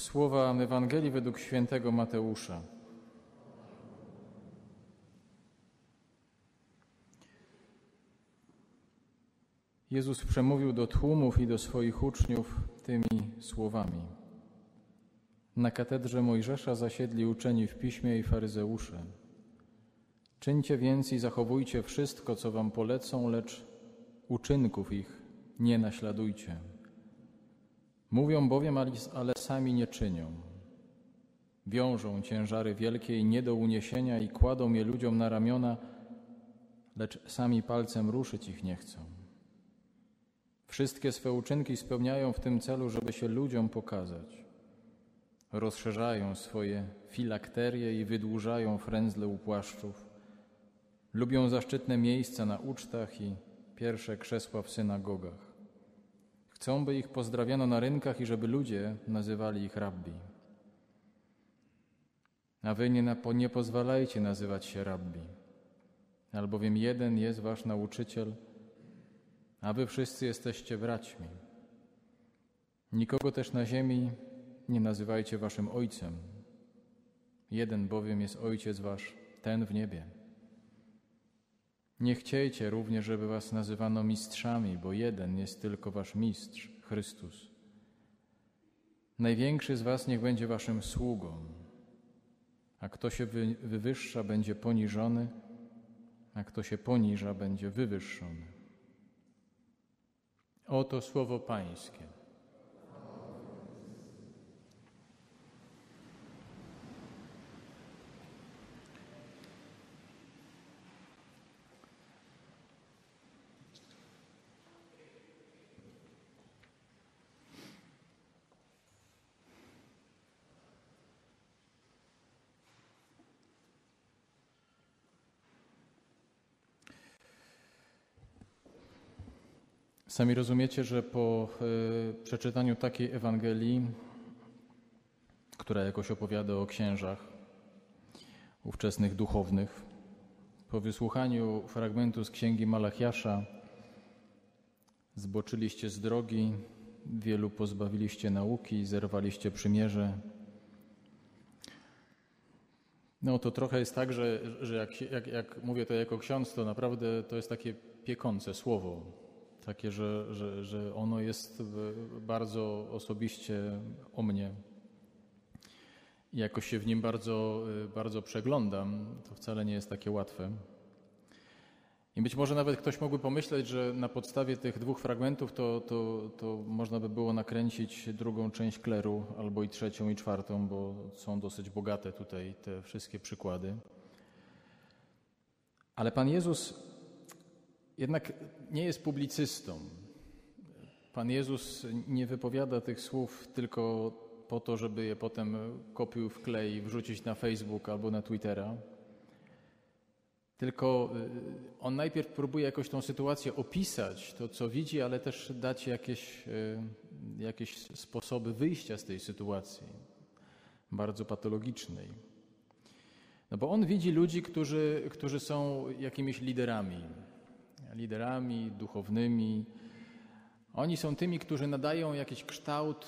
Słowa Ewangelii według świętego Mateusza. Jezus przemówił do tłumów i do swoich uczniów tymi słowami. Na katedrze Mojżesza zasiedli uczeni w piśmie i faryzeusze. Czyńcie więc i zachowujcie wszystko, co wam polecą, lecz uczynków ich nie naśladujcie. Mówią bowiem, ale sami nie czynią. Wiążą ciężary wielkie i nie do uniesienia i kładą je ludziom na ramiona, lecz sami palcem ruszyć ich nie chcą. Wszystkie swe uczynki spełniają w tym celu, żeby się ludziom pokazać. Rozszerzają swoje filakterie i wydłużają frędzle u płaszczów. Lubią zaszczytne miejsca na ucztach i pierwsze krzesła w synagogach. Chcą, by ich pozdrawiano na rynkach i żeby ludzie nazywali ich rabbi. A wy nie, nie pozwalajcie nazywać się rabbi, albowiem jeden jest wasz nauczyciel, a wy wszyscy jesteście braćmi. Nikogo też na ziemi nie nazywajcie waszym ojcem. Jeden bowiem jest ojciec wasz, ten w niebie. Nie chciejcie również, żeby was nazywano mistrzami, bo jeden jest tylko wasz mistrz, Chrystus. Największy z was niech będzie waszym sługą, a kto się wywyższa, będzie poniżony, a kto się poniża, będzie wywyższony. Oto słowo Pańskie. Sami rozumiecie, że po y, przeczytaniu takiej Ewangelii, która jakoś opowiada o księżach ówczesnych duchownych, po wysłuchaniu fragmentu z księgi Malachiasza, zboczyliście z drogi, wielu pozbawiliście nauki, zerwaliście przymierze. No to trochę jest tak, że, że jak, jak, jak mówię to jako ksiądz, to naprawdę to jest takie piekące słowo takie, że, że, że ono jest bardzo osobiście o mnie. Jakoś się w nim bardzo, bardzo przeglądam. To wcale nie jest takie łatwe. I być może nawet ktoś mógłby pomyśleć, że na podstawie tych dwóch fragmentów to, to, to można by było nakręcić drugą część kleru, albo i trzecią i czwartą, bo są dosyć bogate tutaj te wszystkie przykłady. Ale Pan Jezus jednak nie jest publicystą. Pan Jezus nie wypowiada tych słów tylko po to, żeby je potem kopił w klej wrzucić na Facebook albo na Twittera. Tylko y, on najpierw próbuje jakoś tą sytuację opisać, to co widzi, ale też dać jakieś, y, jakieś sposoby wyjścia z tej sytuacji, bardzo patologicznej. No bo on widzi ludzi, którzy, którzy są jakimiś liderami, liderami duchownymi. Oni są tymi, którzy nadają jakiś kształt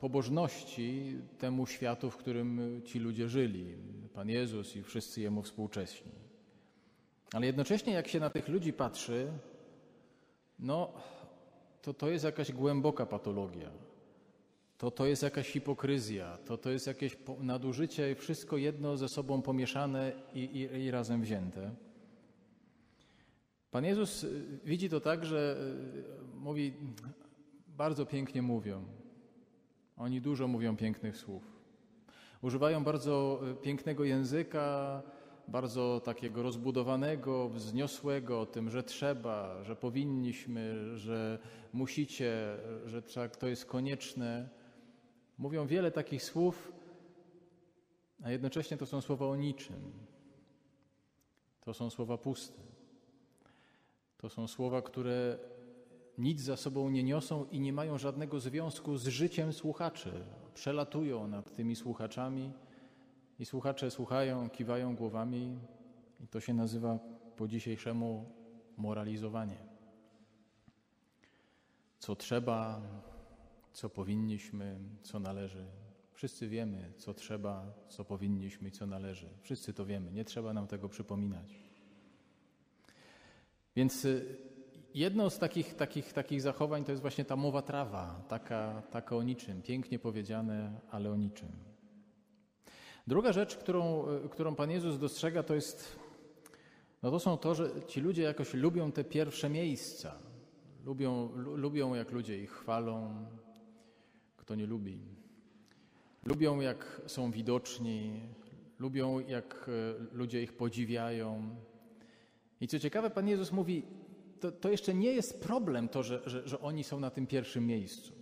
pobożności temu światu, w którym ci ludzie żyli. Pan Jezus i wszyscy Jemu współcześni. Ale jednocześnie, jak się na tych ludzi patrzy, no, to to jest jakaś głęboka patologia. To to jest jakaś hipokryzja, to to jest jakieś nadużycie wszystko jedno ze sobą pomieszane i, i, i razem wzięte. Pan Jezus y, widzi to tak, że y, mówi, bardzo pięknie mówią. Oni dużo mówią pięknych słów. Używają bardzo y, pięknego języka, bardzo takiego rozbudowanego, wzniosłego o tym, że trzeba, że powinniśmy, że musicie, że to jest konieczne. Mówią wiele takich słów, a jednocześnie to są słowa o niczym. To są słowa puste. To są słowa, które nic za sobą nie niosą i nie mają żadnego związku z życiem słuchaczy. Przelatują nad tymi słuchaczami i słuchacze słuchają, kiwają głowami i to się nazywa po dzisiejszemu moralizowanie. Co trzeba, co powinniśmy, co należy. Wszyscy wiemy, co trzeba, co powinniśmy i co należy. Wszyscy to wiemy, nie trzeba nam tego przypominać. Więc y, jedno z takich, takich, takich zachowań to jest właśnie ta mowa trawa, taka, taka o niczym, pięknie powiedziane, ale o niczym. Druga rzecz, którą, y, którą Pan Jezus dostrzega, to jest, no to są to, że ci ludzie jakoś lubią te pierwsze miejsca. Lubią, lubią jak ludzie ich chwalą, kto nie lubi. Lubią, jak są widoczni, lubią, jak e, ludzie ich podziwiają. I co ciekawe, Pan Jezus mówi, to, to jeszcze nie jest problem to, że, że, że oni są na tym pierwszym miejscu.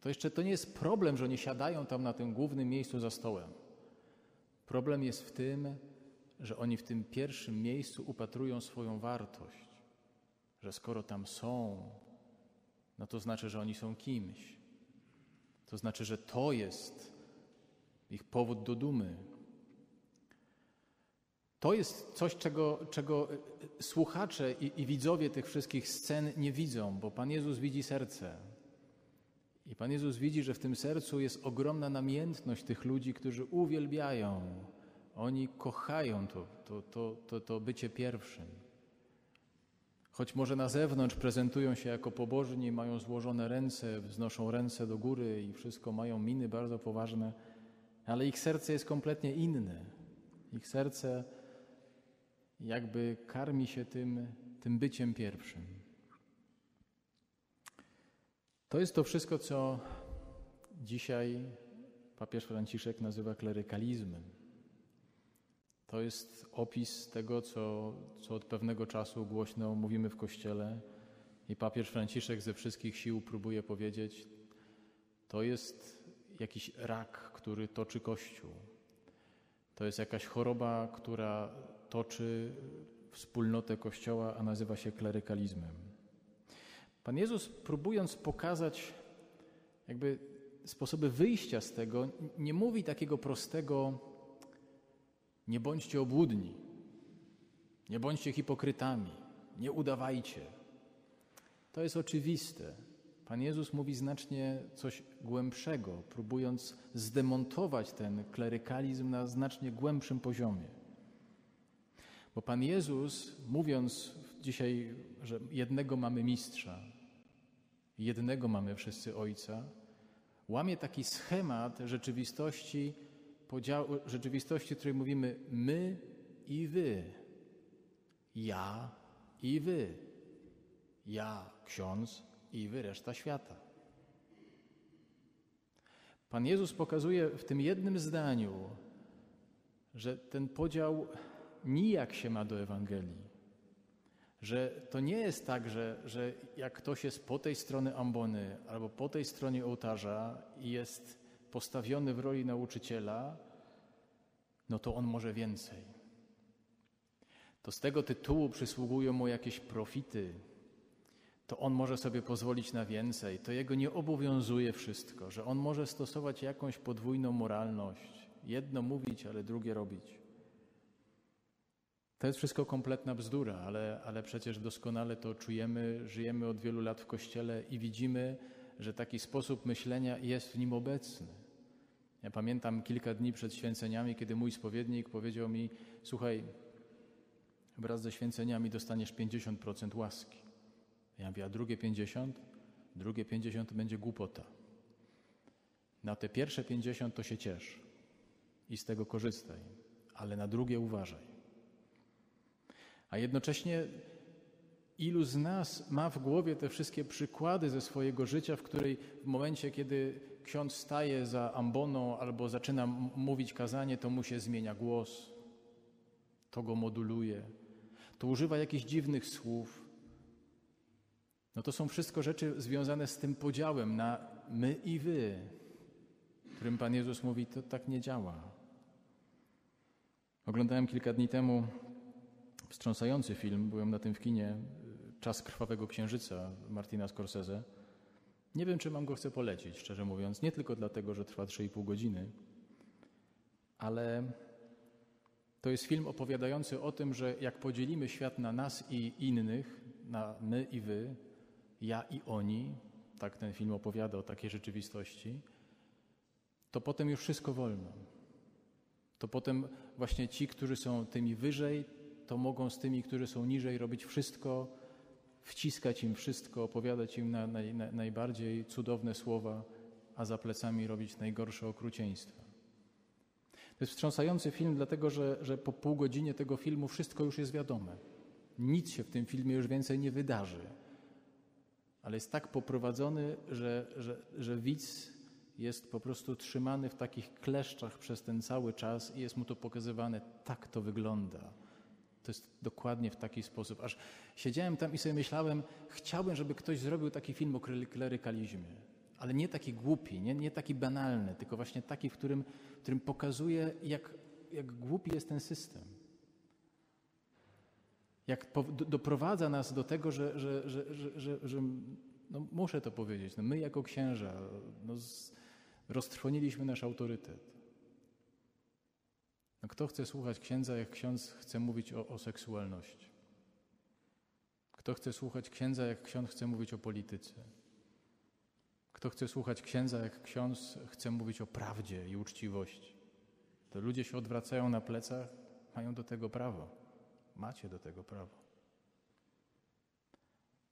To jeszcze to nie jest problem, że oni siadają tam na tym głównym miejscu za stołem. Problem jest w tym, że oni w tym pierwszym miejscu upatrują swoją wartość. Że skoro tam są, no to znaczy, że oni są kimś. To znaczy, że to jest ich powód do dumy. To jest coś, czego, czego słuchacze i, i widzowie tych wszystkich scen nie widzą, bo Pan Jezus widzi serce. I Pan Jezus widzi, że w tym sercu jest ogromna namiętność tych ludzi, którzy uwielbiają. Oni kochają to, to, to, to, to bycie pierwszym. Choć może na zewnątrz prezentują się jako pobożni, mają złożone ręce, wznoszą ręce do góry i wszystko mają miny bardzo poważne, ale ich serce jest kompletnie inne. Ich serce jakby karmi się tym, tym byciem pierwszym. To jest to wszystko, co dzisiaj papież Franciszek nazywa klerykalizmem. To jest opis tego, co, co od pewnego czasu głośno mówimy w Kościele i papież Franciszek ze wszystkich sił próbuje powiedzieć, to jest jakiś rak, który toczy Kościół. To jest jakaś choroba, która toczy wspólnotę Kościoła, a nazywa się klerykalizmem. Pan Jezus, próbując pokazać jakby sposoby wyjścia z tego, nie mówi takiego prostego nie bądźcie obłudni, nie bądźcie hipokrytami, nie udawajcie. To jest oczywiste. Pan Jezus mówi znacznie coś głębszego, próbując zdemontować ten klerykalizm na znacznie głębszym poziomie. Bo Pan Jezus, mówiąc dzisiaj, że jednego mamy mistrza, jednego mamy wszyscy Ojca, łamie taki schemat rzeczywistości, podziału, rzeczywistości, w której mówimy my i wy, ja i wy, ja, ksiądz i wy, reszta świata. Pan Jezus pokazuje w tym jednym zdaniu, że ten podział nijak się ma do Ewangelii. Że to nie jest tak, że, że jak ktoś jest po tej stronie ambony albo po tej stronie ołtarza i jest postawiony w roli nauczyciela, no to on może więcej. To z tego tytułu przysługują mu jakieś profity, to on może sobie pozwolić na więcej. To jego nie obowiązuje wszystko, że on może stosować jakąś podwójną moralność. Jedno mówić, ale drugie robić. To jest wszystko kompletna bzdura, ale, ale przecież doskonale to czujemy, żyjemy od wielu lat w Kościele i widzimy, że taki sposób myślenia jest w nim obecny. Ja pamiętam kilka dni przed święceniami, kiedy mój spowiednik powiedział mi: Słuchaj, wraz ze święceniami dostaniesz 50% łaski. Ja mówię, a drugie 50? Drugie 50 będzie głupota. Na te pierwsze 50 to się ciesz i z tego korzystaj, ale na drugie uważaj. A jednocześnie ilu z nas ma w głowie te wszystkie przykłady ze swojego życia, w której w momencie, kiedy ksiądz staje za amboną albo zaczyna mówić kazanie, to mu się zmienia głos, to go moduluje, to używa jakichś dziwnych słów. No to są wszystko rzeczy związane z tym podziałem na my i wy, którym Pan Jezus mówi, to tak nie działa. Oglądałem kilka dni temu wstrząsający film, byłem na tym w kinie, Czas Krwawego Księżyca Martina Scorsese. Nie wiem, czy mam go chcę polecić, szczerze mówiąc. Nie tylko dlatego, że trwa 3,5 godziny, ale to jest film opowiadający o tym, że jak podzielimy świat na nas i innych, na my i wy, ja i oni, tak ten film opowiada o takiej rzeczywistości, to potem już wszystko wolno. To potem właśnie ci, którzy są tymi wyżej, to mogą z tymi, którzy są niżej, robić wszystko, wciskać im wszystko, opowiadać im na, na, na najbardziej cudowne słowa, a za plecami robić najgorsze okrucieństwa. To jest wstrząsający film, dlatego że, że po pół godzinie tego filmu wszystko już jest wiadome. Nic się w tym filmie już więcej nie wydarzy. Ale jest tak poprowadzony, że, że, że widz jest po prostu trzymany w takich kleszczach przez ten cały czas i jest mu to pokazywane, tak to wygląda. To jest dokładnie w taki sposób. Aż siedziałem tam i sobie myślałem, chciałbym, żeby ktoś zrobił taki film o klerykalizmie, ale nie taki głupi, nie, nie taki banalny, tylko właśnie taki, w którym, w którym pokazuje, jak, jak głupi jest ten system. Jak doprowadza nas do tego, że, że, że, że, no muszę to powiedzieć, no my jako księża no roztrwoniliśmy nasz autorytet. No kto chce słuchać księdza, jak ksiądz chce mówić o, o seksualności? Kto chce słuchać księdza, jak ksiądz chce mówić o polityce? Kto chce słuchać księdza, jak ksiądz chce mówić o prawdzie i uczciwości? To ludzie się odwracają na plecach, mają do tego prawo. Macie do tego prawo.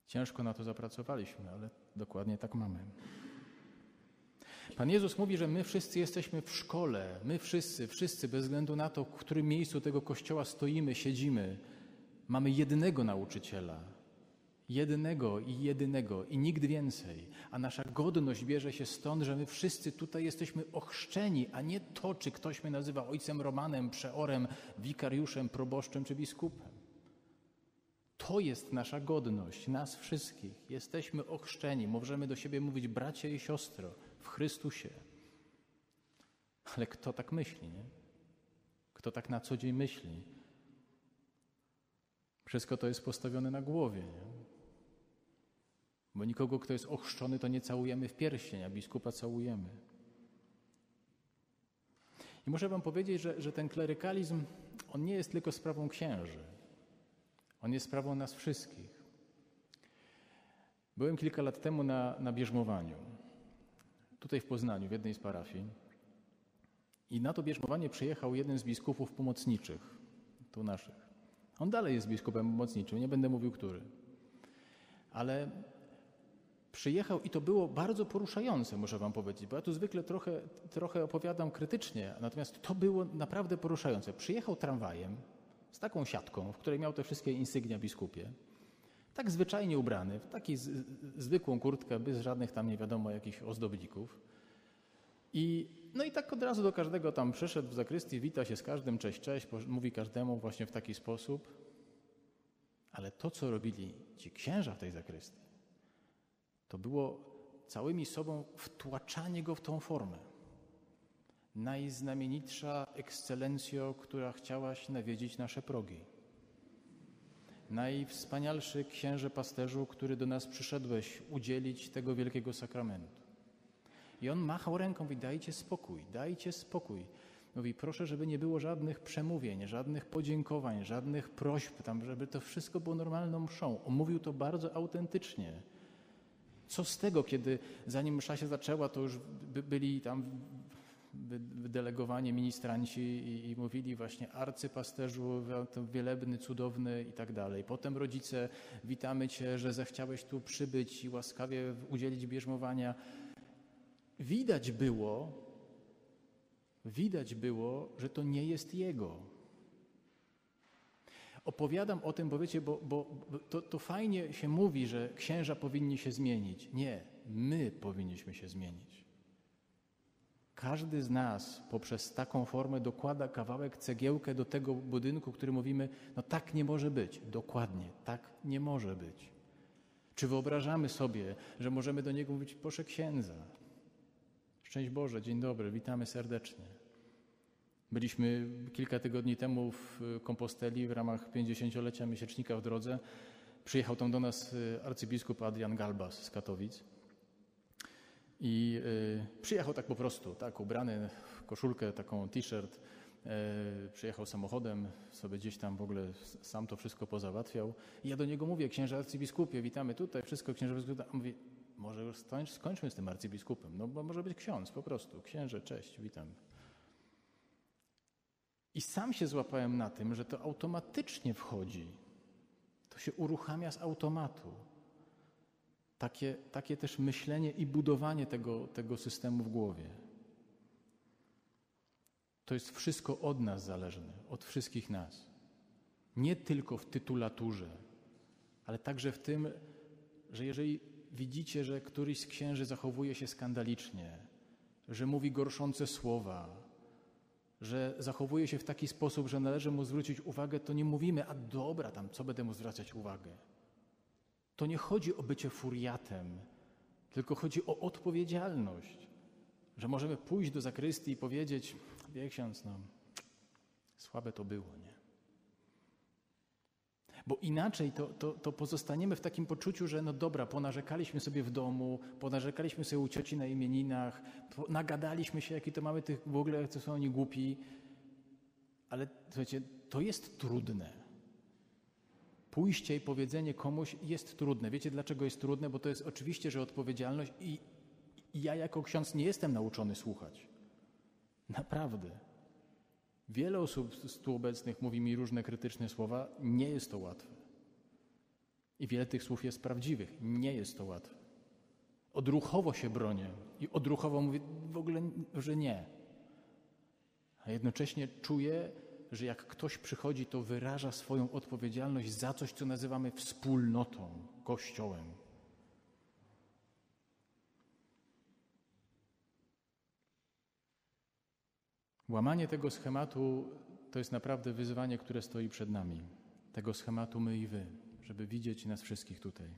Ciężko na to zapracowaliśmy, ale dokładnie tak mamy. Pan Jezus mówi, że my wszyscy jesteśmy w szkole, my wszyscy, wszyscy, bez względu na to, w którym miejscu tego kościoła stoimy, siedzimy, mamy jednego nauczyciela. Jednego i jedynego i nigdy więcej. A nasza godność bierze się stąd, że my wszyscy tutaj jesteśmy ochrzczeni, a nie to, czy ktoś mnie nazywa ojcem Romanem, przeorem, wikariuszem, proboszczem czy biskupem. To jest nasza godność, nas wszystkich. Jesteśmy ochrzczeni, możemy do siebie mówić bracie i siostro w Chrystusie. Ale kto tak myśli, nie? Kto tak na co dzień myśli? Wszystko to jest postawione na głowie, nie? Bo nikogo, kto jest ochrzczony, to nie całujemy w pierścień, a biskupa całujemy. I muszę wam powiedzieć, że, że ten klerykalizm, on nie jest tylko sprawą księży. On jest sprawą nas wszystkich. Byłem kilka lat temu na, na bierzmowaniu tutaj w Poznaniu, w jednej z parafii. I na to bierzmowanie przyjechał jeden z biskupów pomocniczych, tu naszych. On dalej jest biskupem pomocniczym, nie będę mówił który. Ale przyjechał i to było bardzo poruszające, muszę wam powiedzieć, bo ja tu zwykle trochę, trochę opowiadam krytycznie, natomiast to było naprawdę poruszające. Przyjechał tramwajem z taką siatką, w której miał te wszystkie insygnia biskupie tak zwyczajnie ubrany, w taką zwykłą kurtkę, bez żadnych tam nie wiadomo jakichś ozdobników. I, no i tak od razu do każdego tam przyszedł w zakrystii, wita się z każdym, cześć, cześć, mówi każdemu właśnie w taki sposób. Ale to, co robili ci księża w tej zakrystii, to było całymi sobą wtłaczanie go w tą formę. Najznamienitsza ekscelencjo, która chciałaś nawiedzić nasze progi najwspanialszy księże pasterzu, który do nas przyszedłeś udzielić tego wielkiego sakramentu. I on machał ręką, mówi, dajcie spokój, dajcie spokój. Mówi, proszę, żeby nie było żadnych przemówień, żadnych podziękowań, żadnych prośb, tam, żeby to wszystko było normalną mszą. On mówił to bardzo autentycznie. Co z tego, kiedy zanim msza się zaczęła, to już byli tam wydelegowani ministranci i, i, mówili właśnie arcypasterzu, wielebny, cudowny i tak dalej. Potem rodzice, witamy Cię, że zechciałeś tu przybyć i łaskawie udzielić bierzmowania. Widać było, widać było, że to nie jest Jego. Opowiadam o tym, bo wiecie, bo, bo to, to fajnie się mówi, że księża powinni się zmienić. Nie, my powinniśmy się zmienić. Każdy z nas poprzez taką formę dokłada kawałek, cegiełkę do tego budynku, który mówimy, no tak nie może być. Dokładnie, tak nie może być. Czy wyobrażamy sobie, że możemy do niego mówić, proszę księdza, szczęść Boże, dzień dobry, witamy serdecznie. Byliśmy kilka tygodni temu w Komposteli w ramach 50-lecia miesięcznika w drodze. Przyjechał tam do nas y, arcybiskup Adrian Galbas z Katowic. I y, przyjechał tak po prostu, tak, ubrany w koszulkę, taką t-shirt, y, przyjechał samochodem, sobie gdzieś tam w ogóle sam to wszystko pozałatwiał. I ja do niego mówię, księże arcybiskupie, witamy tutaj, wszystko księże biskupie. Mówi, może już skończ, skończmy z tym arcybiskupem, no bo może być ksiądz po prostu, księże, cześć, witam. I sam się złapałem na tym, że to automatycznie wchodzi. To się uruchamia z automatu. Takie, takie też myślenie i budowanie tego, tego systemu w głowie. To jest wszystko od nas zależne, od wszystkich nas. Nie tylko w tytulaturze, ale także w tym, że jeżeli widzicie, że któryś z księży zachowuje się skandalicznie, że mówi gorszące słowa, że zachowuje się w taki sposób, że należy mu zwrócić uwagę, to nie mówimy, a dobra, tam co będę mu zwracać uwagę. To nie chodzi o bycie furiatem, tylko chodzi o odpowiedzialność, że możemy pójść do zakrystii i powiedzieć, wie ksiądz, no, słabe to było, nie? Bo inaczej to, to, to, pozostaniemy w takim poczuciu, że no dobra, ponarzekaliśmy sobie w domu, ponarzekaliśmy sobie u cioci na imieninach, nagadaliśmy się, jaki to mamy tych w ogóle, co są oni głupi. Ale słuchajcie, to jest trudne. Pójście i powiedzenie komuś jest trudne. Wiecie dlaczego jest trudne? Bo to jest oczywiście, że odpowiedzialność i, ja jako ksiądz nie jestem nauczony słuchać. Naprawdę. Wiele osób z tu obecnych mówi mi różne krytyczne słowa. Nie jest to łatwe. I wiele tych słów jest prawdziwych. Nie jest to łatwe. Odruchowo się bronię i odruchowo mówię w ogóle, że nie. A jednocześnie czuję, że jak ktoś przychodzi, to wyraża swoją odpowiedzialność za coś, co nazywamy wspólnotą, kościołem. Łamanie tego schematu to jest naprawdę wyzwanie, które stoi przed nami. Tego schematu my i wy, żeby widzieć nas wszystkich tutaj.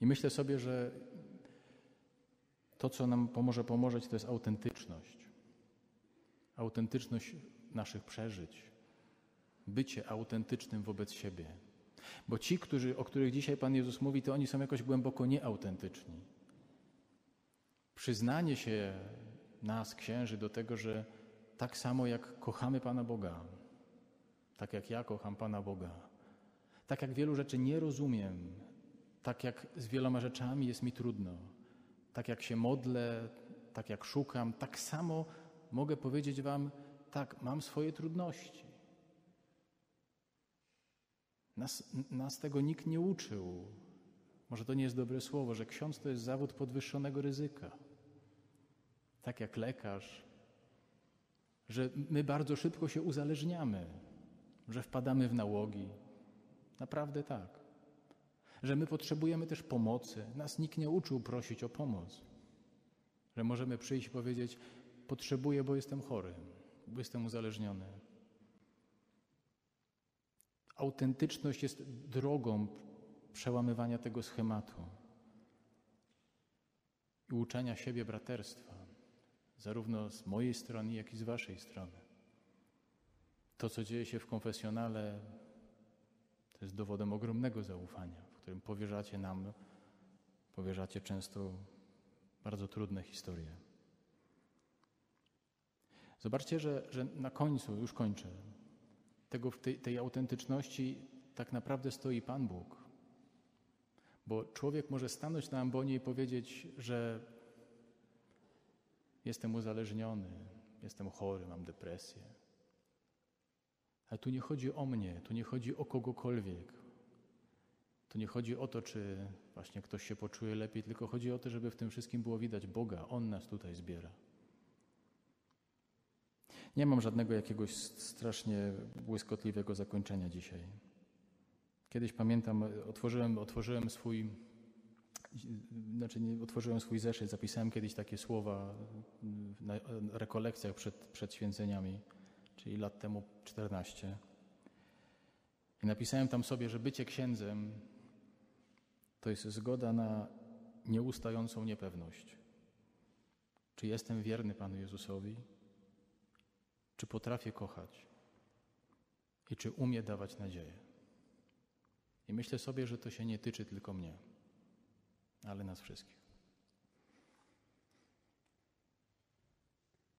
I myślę sobie, że to, co nam pomoże pomożeć, to jest autentyczność. Autentyczność naszych przeżyć. Bycie autentycznym wobec siebie. Bo ci, którzy, o których dzisiaj Pan Jezus mówi, to oni są jakoś głęboko nieautentyczni. Przyznanie się nas, księży, do tego, że tak samo jak kochamy Pana Boga, tak jak ja kocham Pana Boga, tak jak wielu rzeczy nie rozumiem, tak jak z wieloma rzeczami jest mi trudno, tak jak się modlę, tak jak szukam, tak samo mogę powiedzieć Wam, tak, mam swoje trudności. Nas, nas tego nikt nie uczył. Może to nie jest dobre słowo, że ksiądz to jest zawód podwyższonego ryzyka tak jak lekarz, że my bardzo szybko się uzależniamy, że wpadamy w nałogi. Naprawdę tak. Że my potrzebujemy też pomocy. Nas nikt nie uczył prosić o pomoc. Że możemy przyjść i powiedzieć: Potrzebuję, bo jestem chory, jestem uzależniony. Autentyczność jest drogą przełamywania tego schematu i uczenia siebie braterstwa zarówno z mojej strony, jak i z Waszej strony. To, co dzieje się w konfesjonale, to jest dowodem ogromnego zaufania, w którym powierzacie nam, powierzacie często bardzo trudne historie. Zobaczcie, że, że na końcu, już kończę, tego, tej, tej autentyczności tak naprawdę stoi Pan Bóg. Bo człowiek może stanąć na ambonie i powiedzieć, że Jestem uzależniony, jestem chory, mam depresję. Ale tu nie chodzi o mnie, tu nie chodzi o kogokolwiek. Tu nie chodzi o to, czy właśnie ktoś się poczuje lepiej, tylko chodzi o to, żeby w tym wszystkim było widać Boga. On nas tutaj zbiera. Nie mam żadnego jakiegoś strasznie błyskotliwego zakończenia dzisiaj. Kiedyś pamiętam, otworzyłem, otworzyłem swój znaczy nie otworzyłem swój zeszyt, zapisałem kiedyś takie słowa na rekolekcjach przed, przed święceniami, czyli lat temu 14. I napisałem tam sobie, że bycie księdzem to jest zgoda na nieustającą niepewność. Czy jestem wierny Panu Jezusowi? Czy potrafię kochać? I czy umie dawać nadzieję? I myślę sobie, że to się nie tyczy tylko mnie ale nas wszystkich.